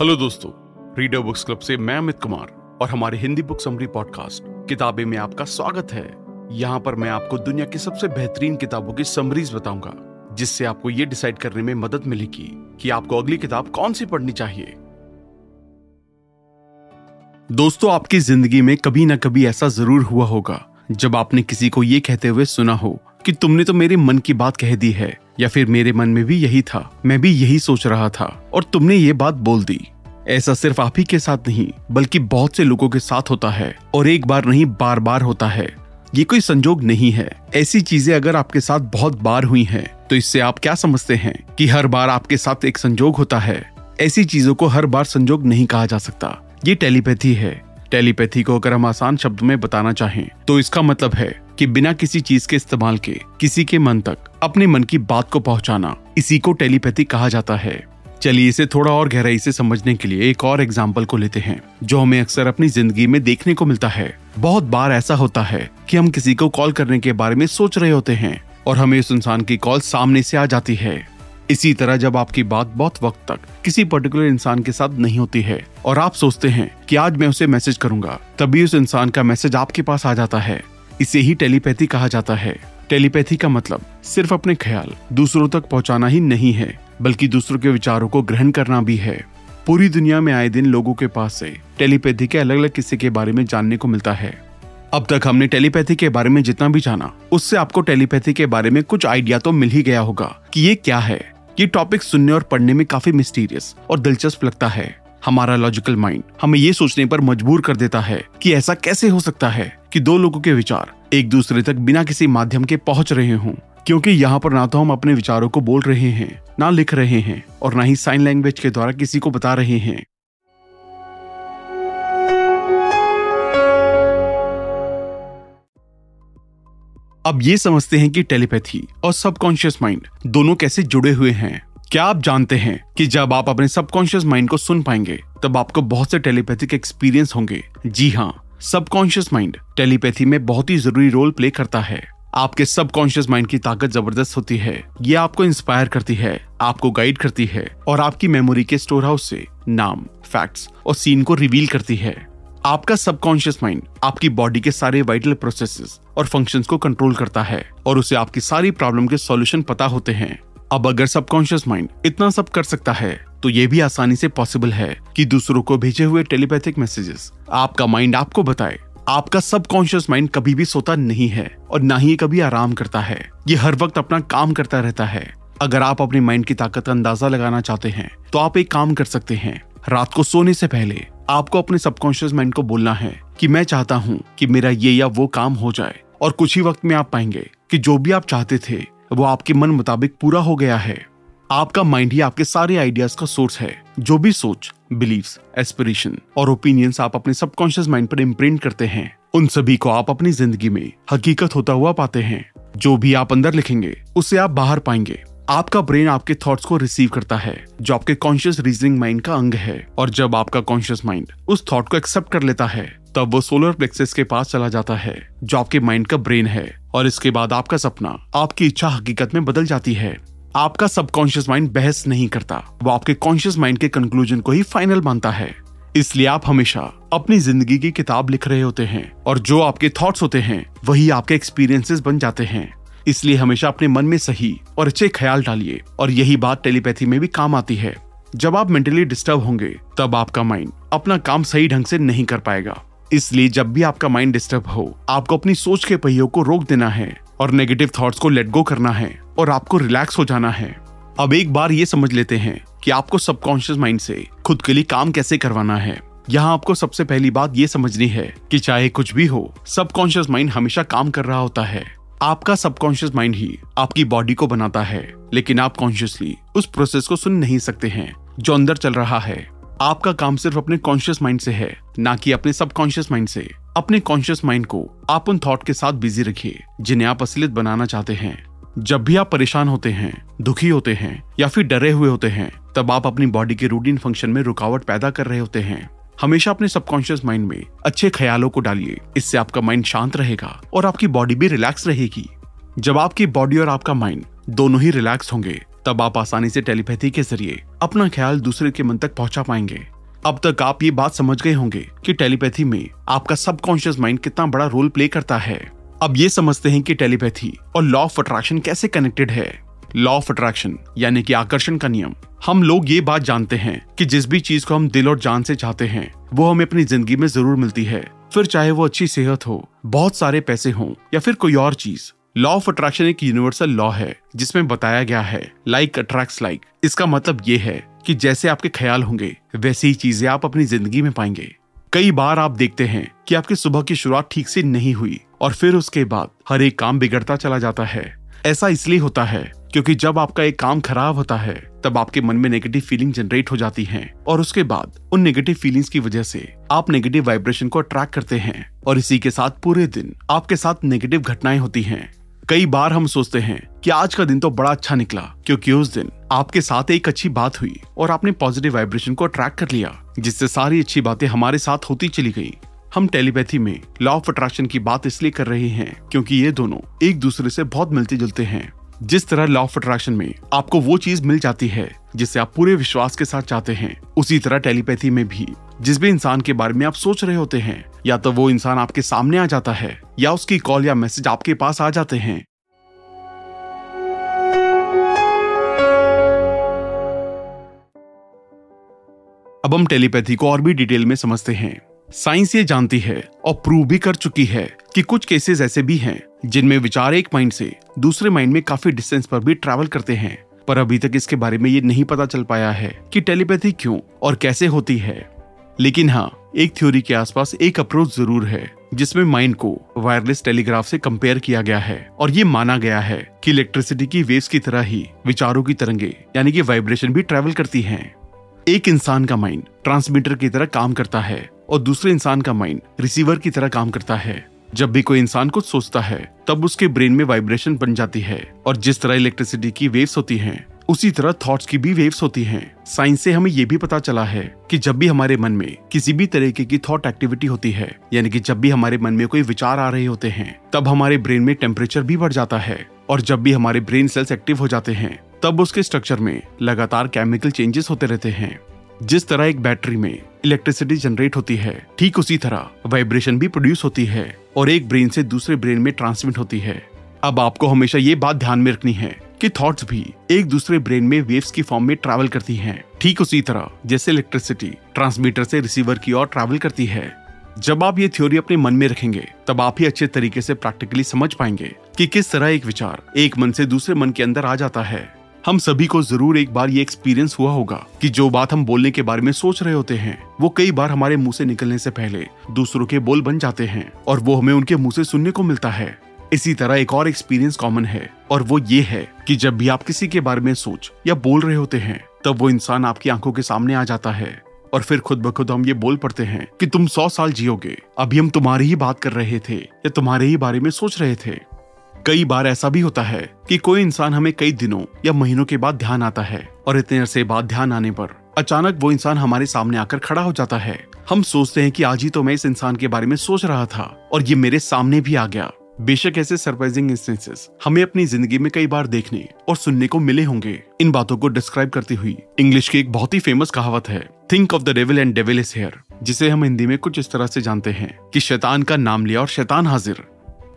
Hello दोस्तों reader books club से मैं अमित कुमार और हमारे हिंदी बुक समरी पॉडकास्ट किताबें में आपका स्वागत है। यहाँ पर मैं आपको दुनिया की सबसे बेहतरीन किताबों की समरीज बताऊँगा, जिससे आपको ये डिसाइड करने में मदद मिलेगी कि आपको अगली किताब कौन सी पढ़नी चाहिए। दोस्तों, आपकी ज़िंदगी में कभी ना कभी ऐसा ज़रूर हुआ होगा, जब आपने किसी को ये कहते हुए सुना हो कि तुमने तो मेरे मन की बात कह दी है या फिर मेरे मन में भी यही था मैं भी यही सोच रहा था और तुमने ये बात बोल दी। ऐसा सिर्फ़ आप ही के साथ नहीं बल्कि बहुत से लोगों के साथ होता है और एक बार नहीं बार बार होता है। ये कोई संजोग नहीं है। ऐसी चीज़ें अगर आपके साथ बहुत बार हुई हैं, तो इससे आप क्या समझते हैं कि हर बार आपके साथ एक संजोग होता है? ऐसी चीज़ों को हर बार संजोग नहीं कहा जा सकता। ये टेलीपैथी है। टेलीपैथी को अगर हम आसान शब्द में बताना चाहें तो इसका मतलब है कि बिना किसी चीज़ के इस्तेमाल के, किसी के मन तक, अपने मन की बात को पहुंचाना, इसी को टेलीपैथी कहा जाता है। चलिए इसे थोड़ा और गहराई से समझने के लिए एक और एग्ज़ाम्पल को लेते हैं, जो हमें अक्सर अपनी ज़िंदगी में देखने को मिलता है। बहुत बार ऐसा होता है कि हम किसी को कॉल करने के बारे में सोच रहे होते हैं, और हमें उस इंसान की कॉल सामने से आ जाती है। इसी तरह जब आपकी बात बहुत वक्त तक किसी पर्टिकुलर इंसान के साथ नहीं होती है और आप सोचते हैं कि आज मैं उसे मैसेज करूँगा, तभी उस इंसान का मैसेज आपके पास आ जाता है। इसे ही टेलीपैथी कहा जाता है। टेलीपैथी का मतलब सिर्फ़ अपने ख्याल दूसरों तक पहुंचाना ही नहीं है, बल्कि दूसरों के विचारों को ग्रहण करना भी है। पूरी दुनिया में आए दिन लोगों के पास से टेलीपैथी के अलग अलग किस्से के बारे में जानने को मिलता है। अब तक हमने टेलीपैथी के बारे में जितना भी जाना, उससे आपको टेलीपैथी के बारे में कुछ आइडिया तो मिल ही गया होगा कि ये क्या है। ये टॉपिक सुनने और पढ़ने में काफ़ी मिस्टीरियस और दिलचस्प लगता है। हमारा लॉजिकल माइंड हमें ये सोचने पर मजबूर कर देता है कि ऐसा कैसे हो सकता है कि दो लोगों के विचार एक दूसरे तक बिना किसी माध्यम के पहुँच रहे हों, क्योंकि यहाँ पर ना तो हम अपने विचारों को बोल रहे हैं, ना लिख रहे हैं और ना ही साइन लैंग्वेज के द्वारा किसी को बता रहे हैं। अब ये समझते हैं कि टेलीपैथी और सबकॉन्शियस माइंड दोनों कैसे जुड़े हुए हैं। क्या आप जानते हैं कि जब आप अपने सबकॉन्शियस माइंड को सुन पाएँगे, तब आपको बहुत से टेलीपैथिक एक्सपीरियंस होंगे। जी हाँ सबकॉन्शियस माइंड टेलीपैथी में बहुत ही ज़रूरी रोल प्ले करता है। आपके सबकॉन्शियस माइंड की ताकत ज़बरदस्त होती है। ये आपको इंस्पायर करती है, आपको गाइड करती है और आपकी मेमोरी के स्टोर हाउस से नाम फैक्ट्स और सीन को रिवील करती है। आपका सबकॉन्शियस माइंड आपकी बॉडी के सारे वाइटल प्रोसेसेस और फ़ंक्शंस को कंट्रोल करता है और उसे आपकी सारी प्रॉब्लम के सॉल्यूशन पता होते हैं। अब अगर सबकॉन्शियस माइंड इतना सब कर सकता है तो ये भी आसानी से पॉसिबल है कि दूसरों को भेजे हुए टेलीपैथिक मैसेजेस आपका माइंड आपको बताए। आपका सबकॉन्शियस माइंड कभी भी सोता नहीं है और ना ही कभी आराम करता है। ये हर वक्त अपना काम करता रहता है। अगर आप अपने माइंड की ताकत का अंदाज़ा लगाना चाहते हैं तो आप एक काम कर सकते हैं। रात को सोने से पहले आपको अपने सबकॉन्शियस माइंड को बोलना है कि मैं चाहता हूँ कि मेरा ये या वो काम हो जाए। और कुछ ही वक्त में आप पाएँगे कि जो भी आप चाहते थे, वो आपके मन मुताबिक पूरा हो गया है। आपका माइंड ही आपके सारे आइडियाज़ का सोर्स है। जो भी सोच बिलीव्स एस्पिरेशन और ओपिनियंस आप अपने सबकॉन्शियस माइंड पर इम्प्रिंट करते हैं, उन सभी को आप अपनी ज़िंदगी में हकीकत होता हुआ पाते हैं। जो भी आप अंदर लिखेंगे उसे आप बाहर पाएँगे। आपका ब्रेन आपके थॉट्स को रिसीव करता है, जो आपके कॉन्शियस रीजनिंग माइंड का अंग है। और जब आपका कॉन्शियस माइंड उस थॉट को एक्सेप्ट कर लेता है तब वो सोलर प्लेक्सिस के पास चला जाता है, जो आपके माइंड का ब्रेन है, और इसके बाद आपका सपना, आपकी इच्छा हकीकत में बदल जाती है। आपका सबकॉन्शियस माइंड बहस नहीं करता, वो आपके कॉन्शियस माइंड के कंक्लूजन को ही फाइनल मानता है। इसलिए आप हमेशा अपनी ज़िंदगी की किताब लिख रहे होते हैं, और जो आपके थॉट्स होते हैं, वही आपके एक्सपीरियंसेस बन जाते हैं। इसलिए हमेशा अपने मन में सही और अच्छे ख्याल डालिए, और यही बात टेलीपैथी में भी काम आती है। जब आप मेंटली डिस्टर्ब होंगे, तब आपका माइंड अपना काम सही ढंग से नहीं कर पाएगा। इसलिए जब भी आपका माइंड डिस्टर्ब हो, आपको अपनी सोच के पहियों को रोक देना है और नेगेटिव थॉट्स को लेट गो करना है और आपको रिलैक्स हो जाना है। अब एक बार ये समझ लेते हैं कि आपको सबकॉन्शियस माइंड से खुद के लिए काम कैसे करवाना है। यहाँ आपको सबसे पहली बात ये समझनी है कि चाहे कुछ भी हो सबकॉन्शियस माइंड हमेशा काम कर रहा होता है। आपका सबकॉन्शियस माइंड ही आपकी बॉडी को बनाता है, लेकिन आप कॉन्शियसली उस प्रोसेस को सुन नहीं सकते हैं जो अंदर चल रहा है। आपका काम सिर्फ़ अपने कॉन्शियस माइंड से है, ना कि अपने सबकॉन्शियस माइंड से। अपने कॉन्शियस माइंड को आप उन थॉट के साथ बिज़ी रखिए, जिन्हें आप असलियत बनाना चाहते हैं। जब भी आप परेशान होते हैं, दुखी होते हैं, या फिर डरे हुए होते हैं, तब आप अपनी बॉडी के रूटीन फ़ंक्शन में रुकावट पैदा कर रहे होते हैं। हमेशा अपने सबकॉन्शियस माइंड में अच्छे ख्यालों को डालिए, इससे आपका माइंड शांत रहेगा और आपकी बॉडी भी रिलैक्स रहेगी। जब आपकी बॉडी और आपका माइंड दोनों ही रिलैक्स होंगे तब आप आसानी से टेलीपैथी के ज़रिए अपना ख्याल दूसरे के मन तक पहुँचा पाएँगे। अब तक आप ये बात समझ गए होंगे कि टेलीपैथी में आपका सबकॉन्शियस माइंड कितना बड़ा रोल प्ले करता है। अब ये समझते हैं कि टेलीपैथी और लॉ ऑफ़ अट्रैक्शन कैसे कनेक्टेड है। लॉ ऑफ़ अट्रैक्शन, यानी कि आकर्षण का नियम। हम लोग ये बात जानते हैं कि जिस भी चीज़ को हम दिल और जान से चाहते हैं, वो हमें अपनी ज़िंदगी में ज़रूर मिलती है। फिर चाहे वो अच्छी सेहत हो, बहुत सारे पैसे हों या फिर कोई और चीज़ लॉ ऑफ़ अट्रैक्शन एक यूनिवर्सल लॉ है, जिसमें बताया गया है लाइक अट्रैक्ट लाइक इसका मतलब ये है कि जैसे आपके ख्याल होंगे, वैसी ही चीज़ें आप अपनी ज़िंदगी में पाएँगे। कई बार आप देखते हैं कि आपकी सुबह की शुरुआत ठीक से नहीं हुई, और फिर उसके बाद हर एक काम बिगड़ता चला जाता है। ऐसा इसलिए होता है क्योंकि जब आपका एक काम खराब होता है, तब आपके मन में नेगेटिव फीलिंग जनरेट हो जाती हैं, और उसके बाद उन नेगेटिव फीलिंग्स की वजह से आप नेगेटिव वाइब्रेशन को अट्रैक्ट करते हैं, और इसी के साथ पूरे दिन आपके साथ नेगेटिव घटनाएँ होती हैं। कई बार हम सोचते हैं कि आज का दिन तो बड़ा अच्छा निकला, क्योंकि उस दिन आपके साथ एक अच्छी बात हुई और आपने पॉजिटिव वाइब्रेशन को अट्रैक्ट कर लिया, जिससे सारी अच्छी बातें हमारे साथ होती चली गई। हम टेलीपैथी में लॉ ऑफ़ अट्रैक्शन की बात इसलिए कर रहे हैं, क्योंकि ये दोनों एक दूसरे से बहुत मिलते जुलते हैं। जिस तरह लॉ ऑफ़ अट्रैक्शन में आपको वो चीज़ मिल जाती है जिसे आप पूरे विश्वास के साथ चाहते हैं, उसी तरह टेलीपैथी में भी। जिस भी इंसान के बारे में आप सोच रहे होते हैं, या तो वो इंसान आपके सामने आ जाता है, या उसकी कॉल या मैसेज आपके पास आ जाते हैं। अब हम टेलीपैथी को और भी डिटेल में समझते हैं। साइंस ये जानती है और प्रूव भी कर चुकी है कि कुछ केसेस ऐसे भी हैं, जिनमें विचार एक माइंड से दूसरे माइंड में काफ़ी डिस्टेंस पर भी ट्रैवल करते हैं। पर अभी तक इसके बारे में ये नहीं पता चल पाया है कि टेलीपैथी क्यों और कैसे होती है लेकिन हाँ एक थ्योरी के आसपास एक अप्रोच ज़रूर है, जिसमें माइंड को वायरलेस टेलीग्राफ से कंपेयर किया गया है और ये माना गया है कि इलेक्ट्रिसिटी की वेव्स की तरह ही विचारों की तरंगे, यानी कि वाइब्रेशन भी ट्रेवल करती हैं। एक इंसान का माइंड ट्रांसमीटर की तरह काम करता है और दूसरे इंसान का माइंड रिसीवर की तरह काम करता है जब भी कोई इंसान कुछ सोचता है, तब उसके ब्रेन में वाइब्रेशन बन जाती है और जिस तरह इलेक्ट्रिसिटी की वेव्स होती हैं, उसी तरह थॉट्स की भी वेव्स होती हैं। साइंस से हमें ये भी पता चला है कि जब भी हमारे मन में किसी भी तरीके की थॉट एक्टिविटी होती है, यानी कि जब भी हमारे मन में कोई विचार आ रहे होते हैं, तब हमारे ब्रेन में टेम्परेचर भी बढ़ जाता है और जब भी हमारे ब्रेन सेल्स एक्टिव हो जाते हैं, तब उसके स्ट्रक्चर में लगातार केमिकल चेंजेस होते रहते हैं। जिस तरह एक बैटरी में इलेक्ट्रिसिटी जनरेट होती है, ठीक उसी तरह वाइब्रेशन भी प्रोड्यूस होती है और एक ब्रेन से दूसरे ब्रेन में ट्रांसमिट होती है। अब आपको हमेशा ये बात ध्यान में रखनी है कि थॉट्स भी एक दूसरे ब्रेन में वेव्स की फॉर्म में ट्रैवल करती हैं। ठीक उसी तरह जैसे इलेक्ट्रिसिटी ट्रांसमीटर से रिसीवर की ओर ट्रैवल करती है। जब आप ये थ्योरी अपने मन में रखेंगे, तब आप ही अच्छे तरीके से प्रैक्टिकली समझ पाएँगे कि किस तरह एक विचार एक मन से दूसरे मन के अंदर आ जाता है। हम सभी को ज़रूर एक बार ये एक्सपीरियंस हुआ होगा कि जो बात हम बोलने के बारे में सोच रहे होते हैं, वो कई बार हमारे मुँह से निकलने से पहले दूसरों के बोल बन जाते हैं और वो हमें उनके मुँह से सुनने को मिलता है। इसी तरह एक और एक्सपीरियंस कॉमन है और वो ये है कि जब भी आप किसी के बारे में सोच या बोल रहे होते हैं, तब वो इंसान आपकी आँखों के सामने आ जाता है और फिर खुद ब खुद हम ये बोल पड़ते हैं कि तुम सौ साल जियोगे। अभी हम तुम्हारी ही बात कर रहे थे या तुम्हारे ही बारे में सोच रहे थे। कई बार ऐसा भी होता है कि कोई इंसान हमें कई दिनों या महीनों के बाद ध्यान आता है और इतने अरसे बाद ध्यान आने पर अचानक वो इंसान हमारे सामने आकर खड़ा हो जाता है। हम सोचते हैं कि आज ही तो मैं इस इंसान के बारे में सोच रहा था और ये मेरे सामने भी आ गया। बेशक ऐसे सरप्राइजिंग इंस्टेंसेस हमें अपनी ज़िंदगी में कई बार देखने और सुनने को मिले होंगे। इन बातों को डिस्क्राइब करती हुई इंग्लिश की एक बहुत ही फ़ेमस कहावत है think of the devil and devil is here जिसे हम हिंदी में कुछ इस तरह से जानते हैं कि शैतान का नाम लिया और शैतान हाजिर।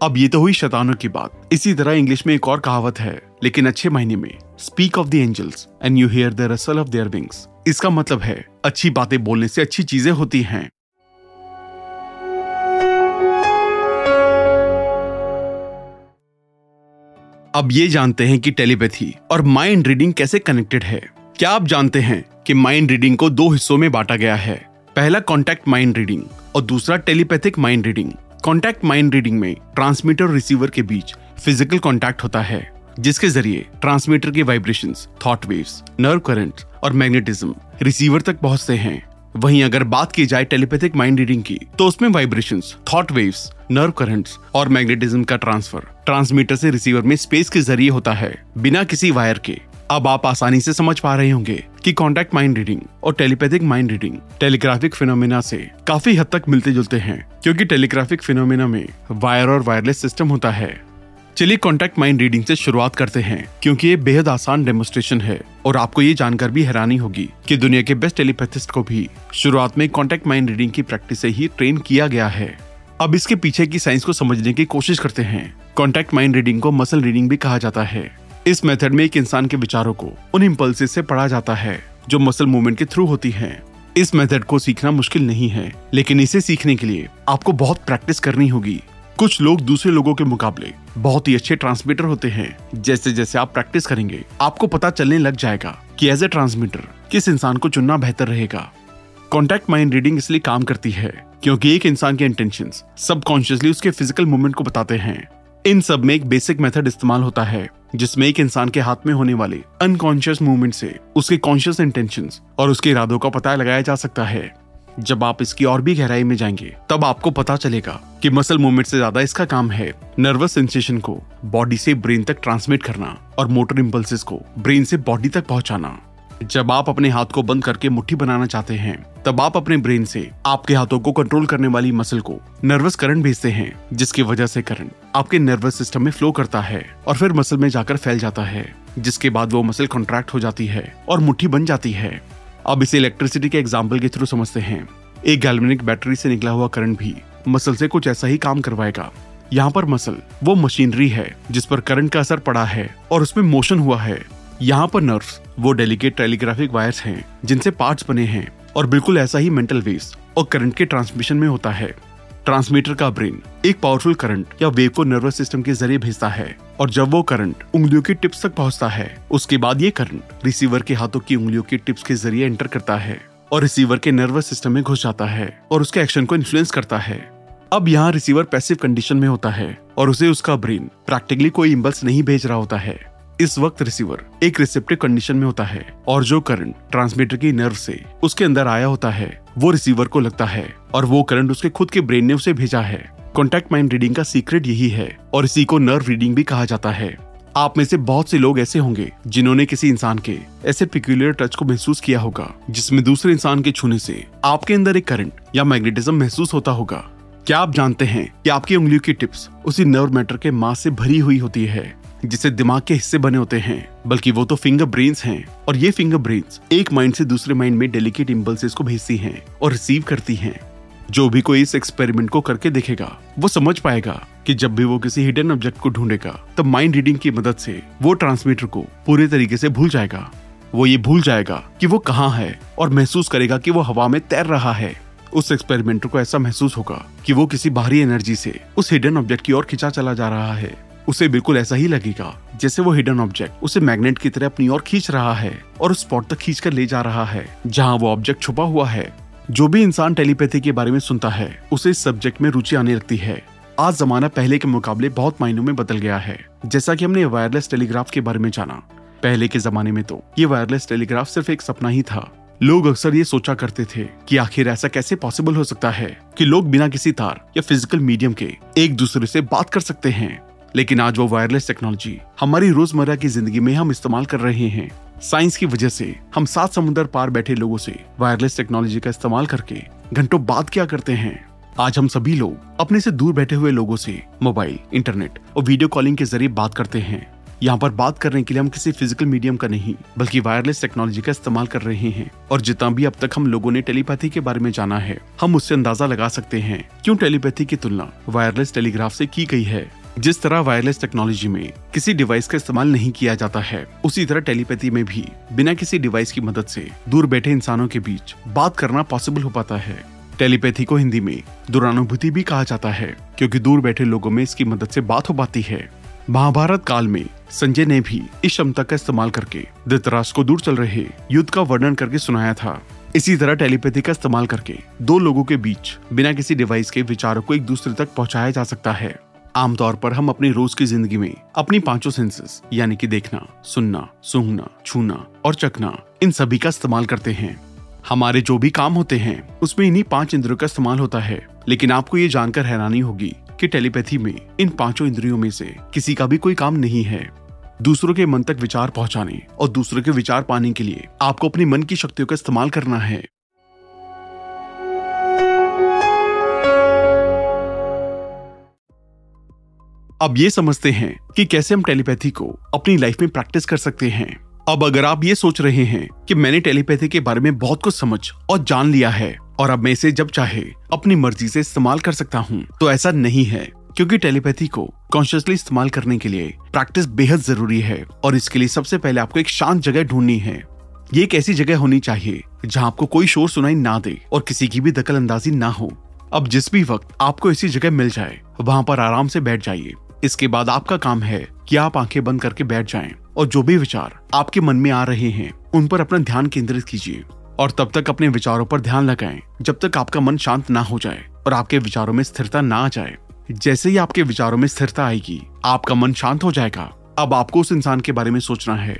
अब ये तो हुई शैतानों की बात। इसी तरह इंग्लिश में एक और कहावत है, लेकिन अच्छे महीने में speak of the angels and you hear the rustle of their wings इसका मतलब है, अच्छी बातें बोलने से अच्छी चीज़ें होती हैं। अब ये जानते हैं कि टेलीपैथी और माइंड रीडिंग कैसे कनेक्टेड है। क्या आप जानते हैं कि माइंड रीडिंग को दो हिस्सों में बांटा गया है? पहला कॉन्टैक्ट माइंड रीडिंग और दूसरा telepathic mind reading contact mind reading में ट्रांसमीटर और रिसीवर के बीच फ़िज़िकल कॉन्टैक्ट होता है जिसके ज़रिए ट्रांसमीटर के vibration thought waves, nerve current और मैग्नेटिज्म रिसीवर तक पहुँचते हैं। वहीं अगर बात की जाए टेलीपैथिक माइंड रीडिंग की तो उसमें vibrations, thought waves, nerve currents और मैग्नेटिज्म का ट्रांसफ़र ट्रांसमीटर से रिसीवर में स्पेस के ज़रिए होता है बिना किसी वायर के। अब आप आसानी से समझ पा रहे होंगे। कि कॉन्टैक्ट माइंड रीडिंग और telepathic mind reading telegraphic phenomena से काफ़ी हद तक मिलते जुलते हैं, क्योंकि टेलीग्राफिक फिनोमिना में वायर और वायरलेस सिस्टम होता है। चलिए कॉन्टेक्ट माइंड रीडिंग से शुरुआत करते हैं, क्योंकि ये बेहद आसान डेमोस्ट्रेशन है और आपको ये जानकर भी हैरानी होगी कि दुनिया के बेस्ट टेलीपैथिस्ट को भी शुरुआत में कॉन्टेक्ट माइंड रीडिंग की प्रैक्टिस से ही ट्रेन किया गया है। अब इसके पीछे की साइंस को समझने की कोशिश करते हैं। कॉन्टेक्ट माइंड रीडिंग को मसल रीडिंग भी कहा जाता है। इस मेथड में एक इंसान के विचारों को, उन इम्पल्सिस से पढ़ा जाता है, जो मसल मूवमेंट के थ्रू होती है। इस मेथड को सीखना मुश्किल नहीं है, लेकिन इसे सीखने के लिए आपको बहुत प्रैक्टिस करनी होगी। कुछ लोग दूसरे लोगों के मुकाबले बहुत ही अच्छे ट्रांसमीटर होते हैं। जैसे जैसे आप प्रैक्टिस करेंगे, आपको पता चलने लग जाएगा कि एज ए ट्रांसमीटर किस इंसान को चुनना बेहतर रहेगा। कॉन्टेक्ट माइंड रीडिंग इसलिए काम करती है, क्योंकि एक इंसान के इंटेंशन सबकॉन्शियसली उसके फ़िज़िकल मूवमेंट को बताते हैं। इन सब में एक बेसिक मेथड इस्तेमाल होता है, जिसमें एक इंसान के हाथ में होने वाले अनकॉन्शियस मूवमेंट से उसके कॉन्शियस इंटेंशन और उसके इरादों का पता लगाया जा सकता है। जब आप इसकी और भी गहराई में जाएँगे, तब आपको पता चलेगा कि मसल मूवमेंट से ज़्यादा इसका काम है नर्वस सेंसेशन को बॉडी से ब्रेन तक ट्रांसमिट करना और मोटर इम्पल्सिस को ब्रेन से बॉडी तक पहुंचाना। जब आप अपने हाथ को बंद करके मुट्ठी बनाना चाहते हैं, तब आप अपने ब्रेन से आपके हाथों को कंट्रोल करने वाली मसल को नर्वस करंट भेजते हैं, जिसकी वजह से करंट आपके नर्वस सिस्टम में फ्लो करता है और फिर मसल में जाकर फैल जाता है, जिसके बाद वो मसल कॉन्ट्रैक्ट हो जाती है और मुट्ठी बन जाती है। अब इसे इलेक्ट्रिसिटी के एग्ज़ाम्पल के थ्रू समझते हैं। एक गैल्वेनिक बैटरी से निकला हुआ करंट भी मसल से कुछ ऐसा ही काम करवाएगा। यहाँ पर मसल वो मशीनरी है, जिस पर करंट का असर पड़ा है और उसमें मोशन हुआ है। यहाँ पर नर्व्स वो डेलिकेट टेलीग्राफिक वायर्स हैं, जिनसे पार्ट्स बने हैं, और बिल्कुल ऐसा ही मेंटल वेव्स और करंट के ट्रांसमिशन में होता है। ट्रांसमीटर का ब्रेन एक पावरफुल करंट या वेव को नर्वस सिस्टम के ज़रिए भेजता है, और जब वो करंट उंगलियों की टिप्स तक पहुँचता है, उसके बाद ये करंट रिसीवर के हाथों की उंगलियों की टिप्स के ज़रिए एंटर करता है, और रिसीवर के नर्वस सिस्टम में घुस जाता है, और उसके एक्शन को इन्फ्लुएंस करता है। अब यहाँ रिसीवर पैसिव कंडीशन में होता है, और उसे उसका ब्रेन प्रैक्टिकली कोई इम्बल्स नहीं भेज रहा होता है। इस वक्त रिसीवर एक रिसेप्टिव कंडीशन में होता है और जो करंट ट्रांसमीटर की नर्व से उसके अंदर आया होता है, वो रिसीवर को लगता है और वो करंट उसके खुद के ब्रेन ने उसे भेजा है। कॉन्टेक्ट माइंड रीडिंग का सीक्रेट यही है और इसी को नर्व रीडिंग भी कहा जाता है। आप में से बहुत से लोग ऐसे होंगे जिन्होंने किसी इंसान के ऐसे पिक्यूलर टच को महसूस किया होगा, जिसमें दूसरे इंसान के छूने से आपके अंदर एक करंट या मैग्नेटिज्म महसूस होता होगा। क्या आप जानते हैं कि आपकी उंगलियों की टिप्स उसी नर्व मैटर के मास से भरी हुई होती है? जिसे दिमाग के हिस्से बने होते हैं, बल्कि वो तो फिंगर ब्रेन्स हैं। और ये फिंगर ब्रेन्स एक माइंड से दूसरे माइंड में डेलिकेट इम्पल्सेस को भेजती हैं और रिसीव करती हैं। जो भी कोई इस एक्सपेरिमेंट को करके देखेगा, वो समझ पाएगा कि जब भी वो किसी हिडन ऑब्जेक्ट को ढूंढेगा, तब माइंड रीडिंग की मदद से वो ट्रांसमीटर को पूरे तरीके से भूल जाएगा। वो ये भूल जाएगा कि वो कहाँ है और महसूस करेगा कि वो हवा में तैर रहा है। उस एक्सपेरिमेंटर को ऐसा महसूस होगा कि वो किसी बाहरी एनर्जी से उस हिडन ऑब्जेक्ट की ओर खिंचा चला जा रहा है। उसे बिल्कुल ऐसा ही लगेगा, जैसे वो हिडन ऑब्जेक्ट उसे मैग्नेट की तरह अपनी ओर खींच रहा है और उस स्पॉट तक खींच कर ले जा रहा है, जहाँ वो ऑब्जेक्ट छुपा हुआ है। जो भी इंसान टेलीपैथी के बारे में सुनता है, उसे इस सब्जेक्ट में रुचि आने लगती है। आज जमाना पहले के मुकाबले बहुत मायनों में बदल गया है, जैसा कि हमने वायरलेस टेलीग्राफ के बारे में जाना। पहले के जमाने में तो ये वायरलेस टेलीग्राफ सिर्फ़ एक सपना ही था। लोग अक्सर ये सोचा करते थे कि आखिर ऐसा कैसे पॉसिबल हो सकता है कि लोग बिना किसी तार या फ़िज़िकल मीडियम के एक दूसरे से बात कर सकते हैं। लेकिन आज वो वायरलेस टेक्नोलॉजी हमारी रोज़मर्रा की ज़िंदगी में हम इस्तेमाल कर रहे हैं। साइंस की वजह से हम सात समुद्र पार बैठे लोगों से वायरलेस टेक्नोलॉजी का इस्तेमाल करके घंटों बात क्या करते हैं। आज हम सभी लोग अपने से दूर बैठे हुए लोगों से मोबाइल इंटरनेट और वीडियो कॉलिंग के ज़रिए बात करते हैं। यहाँ पर बात करने के लिए हम किसी फ़िज़िकल मीडियम का नहीं, बल्कि वायरलेस टेक्नोलॉजी का इस्तेमाल कर रहे हैं। और जितना भी अब तक हम लोगों ने टेलीपैथी के बारे में जाना है, हम उससे अंदाज़ा लगा सकते हैं। क्यों टेलीपैथी की तुलना वायरलेस टेलीग्राफ से की गई है? जिस तरह वायरलेस टेक्नोलॉजी में किसी डिवाइस का इस्तेमाल नहीं किया जाता है, उसी तरह टेलीपैथी में भी बिना किसी डिवाइस की मदद से दूर बैठे इंसानों के बीच बात करना पॉसिबल हो पाता है। टेलीपैथी को हिंदी में दुरानुभूति भी कहा जाता है, क्योंकि दूर बैठे लोगों में इसकी मदद से बात हो पाती है। महाभारत काल में संजय ने भी इस क्षमता का इस्तेमाल करके धृतराष्ट्र को दूर चल रहे युद्ध का वर्णन करके सुनाया था। इसी तरह टेलीपैथी का इस्तेमाल करके दो लोगों के बीच बिना किसी डिवाइस के विचारों को एक दूसरे तक पहुँचाया जा सकता है। आमतौर पर हम अपनी रोज की ज़िंदगी में अपनी पाँचों सेंसेस यानी कि देखना, सुनना, सूंघना, छूना और चखना, इन सभी का इस्तेमाल करते हैं। हमारे जो भी काम होते हैं, उसमें इन्हीं पाँच इंद्रियों का इस्तेमाल होता है। लेकिन आपको ये जानकर हैरानी होगी कि टेलीपैथी में इन पाँचों इंद्रियों में से किसी का भी कोई काम नहीं है। दूसरों के मन तक विचार पहुँचाने और दूसरों के विचार पाने के लिए आपको अपनी मन की शक्तियों का इस्तेमाल करना है। अब ये समझते हैं कि कैसे हम टेलीपैथी को अपनी लाइफ में प्रैक्टिस कर सकते हैं। अब अगर आप ये सोच रहे हैं कि मैंने टेलीपैथी के बारे में बहुत कुछ समझ और जान लिया है और अब मैं इसे जब चाहे अपनी मर्ज़ी से इस्तेमाल कर सकता हूँ तो ऐसा नहीं है, क्योंकि टेलीपैथी को कॉन्शियसली इस्तेमाल करने के लिए प्रैक्टिस बेहद ज़रूरी है और इसके लिए सबसे पहले आपको एक शांत जगह ढूंढनी है। ये एक ऐसी जगह होनी चाहिए जहाँ आपको कोई शोर सुनाई ना दे और किसी की भी दखल अंदाजी ना हो। अब जिस भी वक्त आपको ऐसी जगह मिल जाए, वहाँ पर आराम से बैठ जाइए। इसके बाद आपका काम है कि आप आँखें बंद करके बैठ जाएँ और जो भी विचार आपके मन में आ रहे हैं, उन पर अपना ध्यान केंद्रित कीजिए और तब तक अपने विचारों पर ध्यान लगाएँ जब तक आपका मन शांत ना हो जाए और आपके विचारों में स्थिरता ना आ जाए। जैसे ही आपके विचारों में स्थिरता आएगी, आपका मन शांत हो जाएगा। अब आपको उस इंसान के बारे में सोचना है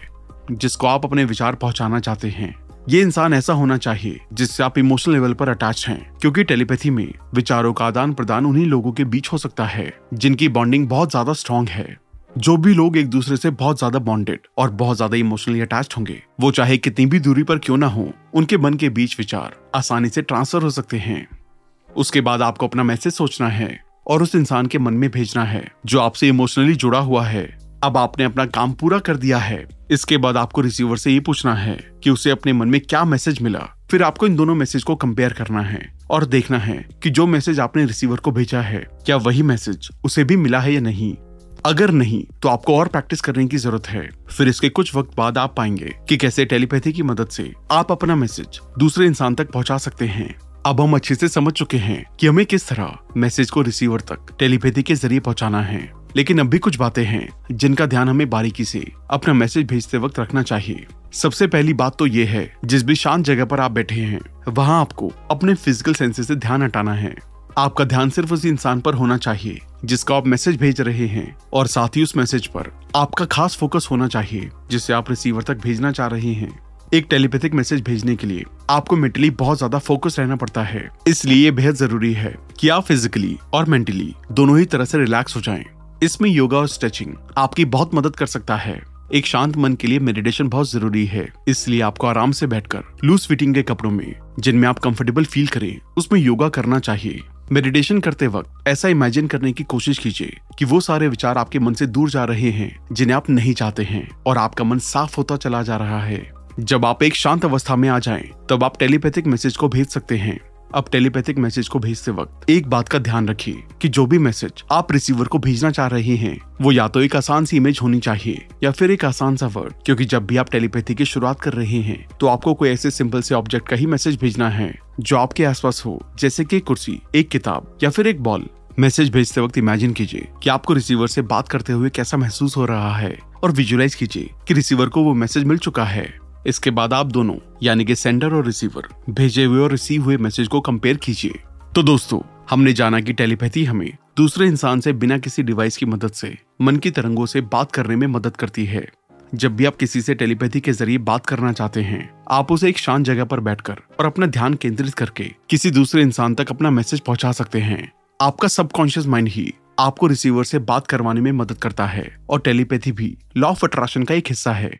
जिसको आप अपने विचार पहुंचाना चाहते हैं। ये इंसान ऐसा होना चाहिए जिससे आप इमोशनल लेवल पर अटैच हैं, क्योंकि टेलीपैथी में विचारों का आदान प्रदान उन्हीं लोगों के बीच हो सकता है, जिनकी बॉन्डिंग बहुत ज़्यादा स्ट्रॉन्ग है। जो भी लोग एक दूसरे से बहुत ज़्यादा बॉन्डेड और बहुत ज़्यादा इमोशनली अटैच होंगे, वो चाहे कितनी भी दूरी पर क्यों ना हो, उनके मन के बीच विचार आसानी से ट्रांसफ़र हो सकते हैं। उसके बाद आपको अपना मैसेज सोचना है और उस इंसान के मन में भेजना है, जो आपसे इमोशनली जुड़ा हुआ है। अब आपने अपना काम पूरा कर दिया है। इसके बाद आपको रिसीवर से ये पूछना है कि उसे अपने मन में क्या मैसेज मिला। फिर आपको इन दोनों मैसेज को कंपेयर करना है और देखना है कि जो मैसेज आपने रिसीवर को भेजा है, क्या वही मैसेज उसे भी मिला है या नहीं। अगर नहीं तो आपको और प्रैक्टिस करने की ज़रूरत है। फिर इसके कुछ वक्त बाद आप पाएँगे कि कैसे टेलीपैथी की मदद से आप अपना मैसेज दूसरे इंसान तक पहुँचा सकते हैं। अब हम अच्छे से समझ चुके हैं कि हमें किस तरह मैसेज को रिसीवर तक टेलीपैथी के ज़रिए पहुंचाना है। लेकिन अब भी कुछ बातें हैं जिनका ध्यान हमें बारीकी से अपना मैसेज भेजते वक्त रखना चाहिए। सबसे पहली बात तो ये है, जिस भी शांत जगह पर आप बैठे हैं, वहाँ आपको अपने फ़िज़िकल सेंसेस से ध्यान हटाना है। आपका ध्यान सिर्फ़ उस इंसान पर होना चाहिए, जिसका आप मैसेज भेज रहे हैं, और साथ ही उस मैसेज पर आपका खास फोकस होना चाहिए, जिसे आप रिसीवर तक भेजना चाह रहे हैं। एक टेलीपैथिक मैसेज भेजने के लिए आपको मेंटली बहुत ज़्यादा फोकस रहना पड़ता है। इसलिए बेहद ज़रूरी है कि आप फिजिकली और मेंटली दोनों ही तरह से रिलैक्स हो जाएँ। इसमें योगा और स्ट्रेचिंग आपकी बहुत मदद कर सकता है। एक शांत मन के लिए मेडिटेशन बहुत ज़रूरी है। इसलिए आपको आराम से बैठकर लूज फिटिंग के कपड़ों में जिनमें आप कंफर्टेबल फील करें उसमें योगा करना चाहिए। मेडिटेशन करते वक्त ऐसा इमेजिन करने की कोशिश कीजिए कि वो सारे विचार आपके मन से दूर जा रहे हैं जिन्हें आप नहीं चाहते हैं और आपका मन साफ़ होता चला जा रहा है। जब आप एक शांत अवस्था में आ जाएँ, तब आप टेलीपैथिक मैसेज को भेज सकते हैं। अब टेलीपैथिक मैसेज को भेजते वक्त एक बात का ध्यान रखिए कि जो भी मैसेज आप रिसीवर को भेजना चाह रहे हैं, वो या तो एक आसान सी इमेज होनी चाहिए या फिर एक आसान सा वर्ड क्योंकि जब भी आप टेलीपैथी की शुरुआत कर रहे हैं तो आपको कोई ऐसे सिंपल से ऑब्जेक्ट का ही मैसेज भेजना है, जो आपके आसपास हो, जैसे की कुर्सी, एक किताब या फिर एक बॉल मैसेज भेजते वक्त इमेजिन कीजिए कि आपको रिसीवर से बात करते हुए कैसा महसूस हो रहा है, और विजुलाइज कीजिए कि रिसीवर को वो मैसेज मिल चुका है। इसके बाद आप दोनों, यानी कि सेंडर और रिसीवर, भेजे हुए और रिसीव हुए मैसेज को कंपेयर कीजिए। तो दोस्तों, हमने जाना कि टेलीपैथी हमें दूसरे इंसान से बिना किसी डिवाइस की मदद से, मन की तरंगों से बात करने में मदद करती है। जब भी आप किसी से टेलीपैथी के ज़रिए बात करना चाहते हैं, आप उसे एक शांत जगह पर बैठकर और अपना ध्यान केंद्रित करके किसी दूसरे इंसान तक अपना मैसेज पहुँचा सकते हैं। आपका सबकॉन्शियस माइंड ही आपको रिसीवर से बात करवाने में मदद करता है और टेलीपैथी भी लॉ ऑफ़ अट्रैक्शन का एक हिस्सा है।